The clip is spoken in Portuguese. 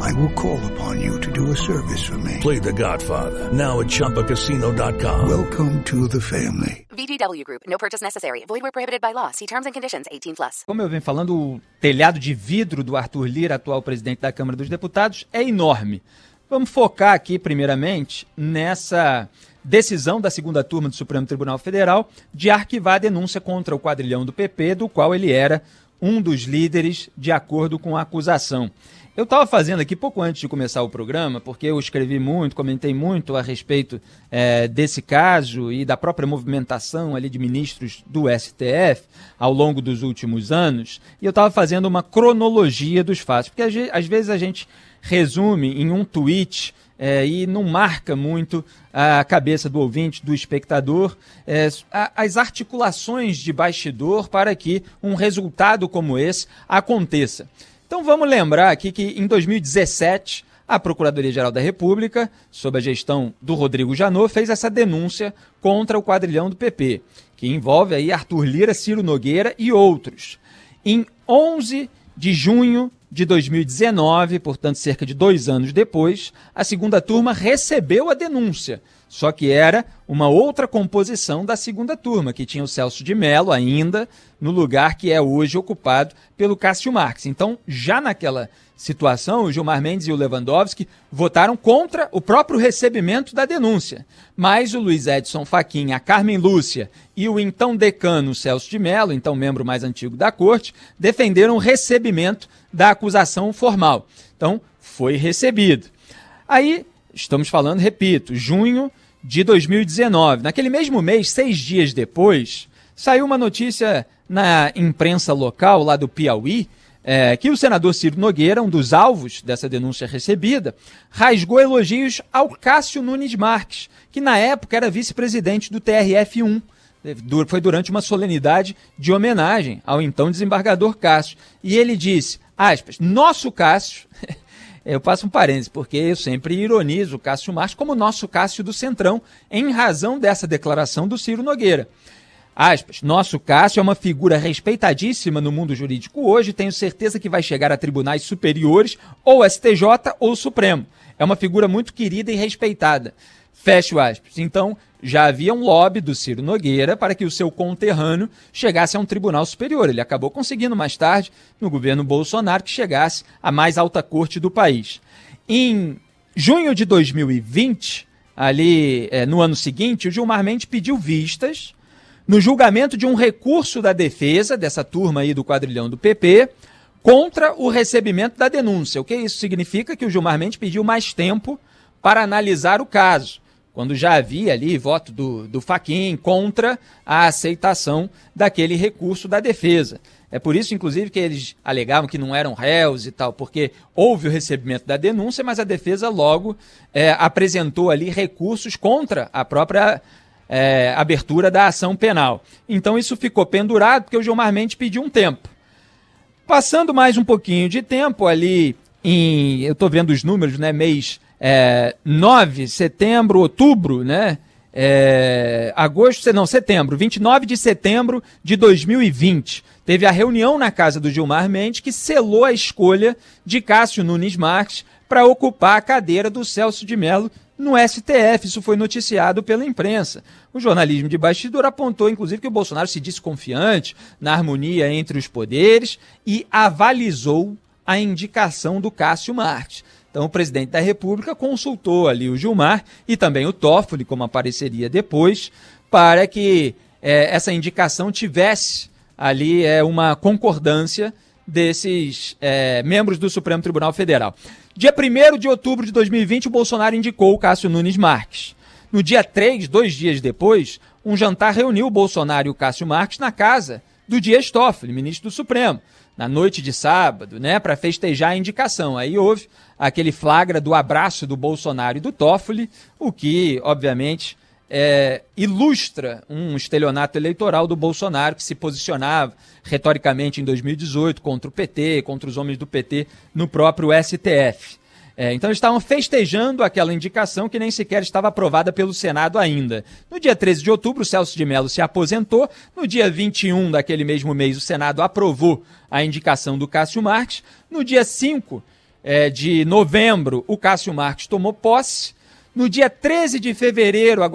I will call upon you to do a service for me. Play The Godfather now at ChumbaCasino.com. Welcome to the family. VGW Group. No purchase necessary. Void where prohibited by law. See terms and conditions. 18 plus. Como eu venho falando, o telhado de vidro do Arthur Lira, atual presidente da Câmara dos Deputados, é enorme. Vamos focar aqui, primeiramente, nessa decisão da segunda turma do Supremo Tribunal Federal de arquivar a denúncia contra o quadrilhão do PP, do qual ele era um dos líderes, de acordo com a acusação. Eu estava fazendo aqui pouco antes de começar o programa, porque eu escrevi muito, comentei muito a respeito é, desse caso e da própria movimentação ali de ministros do STF ao longo dos últimos anos, e eu estava fazendo uma cronologia dos fatos, porque às vezes a gente resume em um tweet é, e não marca muito a cabeça do ouvinte, do espectador, é, as articulações de bastidor para que um resultado como esse aconteça. Então vamos lembrar aqui que em 2017 a Procuradoria-Geral da República, sob a gestão do Rodrigo Janot, fez essa denúncia contra o quadrilhão do PP, que envolve aí Arthur Lira, Ciro Nogueira e outros. Em 11 de junho de 2019, portanto, cerca de dois anos depois, a segunda turma recebeu a denúncia. Só que era uma outra composição da segunda turma, que tinha o Celso de Mello ainda no lugar que é hoje ocupado pelo Cássio Marques. Então, já naquela situação, o Gilmar Mendes e o Lewandowski votaram contra o próprio recebimento da denúncia. Mas o Luiz Edson Fachin, a Carmen Lúcia e o então decano Celso de Mello, então membro mais antigo da corte, defenderam o recebimento da acusação formal. Então, foi recebido. Aí, estamos falando, repito, junho de 2019. Naquele mesmo mês, seis dias depois, saiu uma notícia na imprensa local lá do Piauí é, que o senador Ciro Nogueira, um dos alvos dessa denúncia recebida, rasgou elogios ao Cássio Nunes Marques, que na época era vice-presidente do TRF1. Foi durante uma solenidade de homenagem ao então desembargador Cássio. E ele disse: aspas, nosso Cássio, eu passo um parênteses, porque eu sempre ironizo o Cássio Marques como nosso Cássio do Centrão, em razão dessa declaração do Ciro Nogueira. Aspas, nosso Cássio é uma figura respeitadíssima no mundo jurídico hoje, tenho certeza que vai chegar a tribunais superiores, ou STJ ou Supremo. É uma figura muito querida e respeitada. Fecho aspas. Então, já havia um lobby do Ciro Nogueira para que o seu conterrâneo chegasse a um tribunal superior. Ele acabou conseguindo mais tarde, no governo Bolsonaro, que chegasse à mais alta corte do país. Em junho de 2020, ali é, no ano seguinte, o Gilmar Mendes pediu vistas no julgamento de um recurso da defesa, dessa turma aí do quadrilhão do PP, contra o recebimento da denúncia. O que isso significa? Que o Gilmar Mendes pediu mais tempo para analisar o caso quando já havia ali voto do, do Faquin contra a aceitação daquele recurso da defesa. É por isso, inclusive, que eles alegavam que não eram réus e tal, porque houve o recebimento da denúncia, mas a defesa logo é, apresentou ali recursos contra a própria é, abertura da ação penal. Então isso ficou pendurado porque o Gilmar Mendes pediu um tempo. Passando mais um pouquinho de tempo ali em, eu estou vendo os números, né, mês é, 9, setembro, outubro, né? É, agosto, não, setembro, 29 de setembro de 2020. Teve a reunião na casa do Gilmar Mendes que selou a escolha de Cássio Nunes Marques para ocupar a cadeira do Celso de Mello no STF. Isso foi noticiado pela imprensa. O jornalismo de bastidor apontou, inclusive, que o Bolsonaro se disse confiante na harmonia entre os poderes e avalizou a indicação do Cássio Marques. Então, o presidente da República consultou ali o Gilmar e também o Toffoli, como apareceria depois, para que é, essa indicação tivesse ali é, uma concordância desses é, membros do Supremo Tribunal Federal. Dia 1 de outubro de 2020, o Bolsonaro indicou o Cássio Nunes Marques. No dia 3, dois dias depois, um jantar reuniu o Bolsonaro e o Cássio Marques na casa do Dias Toffoli, ministro do Supremo, na noite de sábado, né, para festejar a indicação. Aí houve aquele flagra do abraço do Bolsonaro e do Toffoli, o que, obviamente, é, ilustra um estelionato eleitoral do Bolsonaro, que se posicionava retoricamente em 2018 contra o PT, contra os homens do PT no próprio STF. É, então eles estavam festejando aquela indicação que nem sequer estava aprovada pelo Senado ainda. No dia 13 de outubro, Celso de Mello se aposentou. No dia 21 daquele mesmo mês, o Senado aprovou a indicação do Cássio Marques. No dia 5 é, de novembro, o Cássio Marques tomou posse. No dia 13 de fevereiro,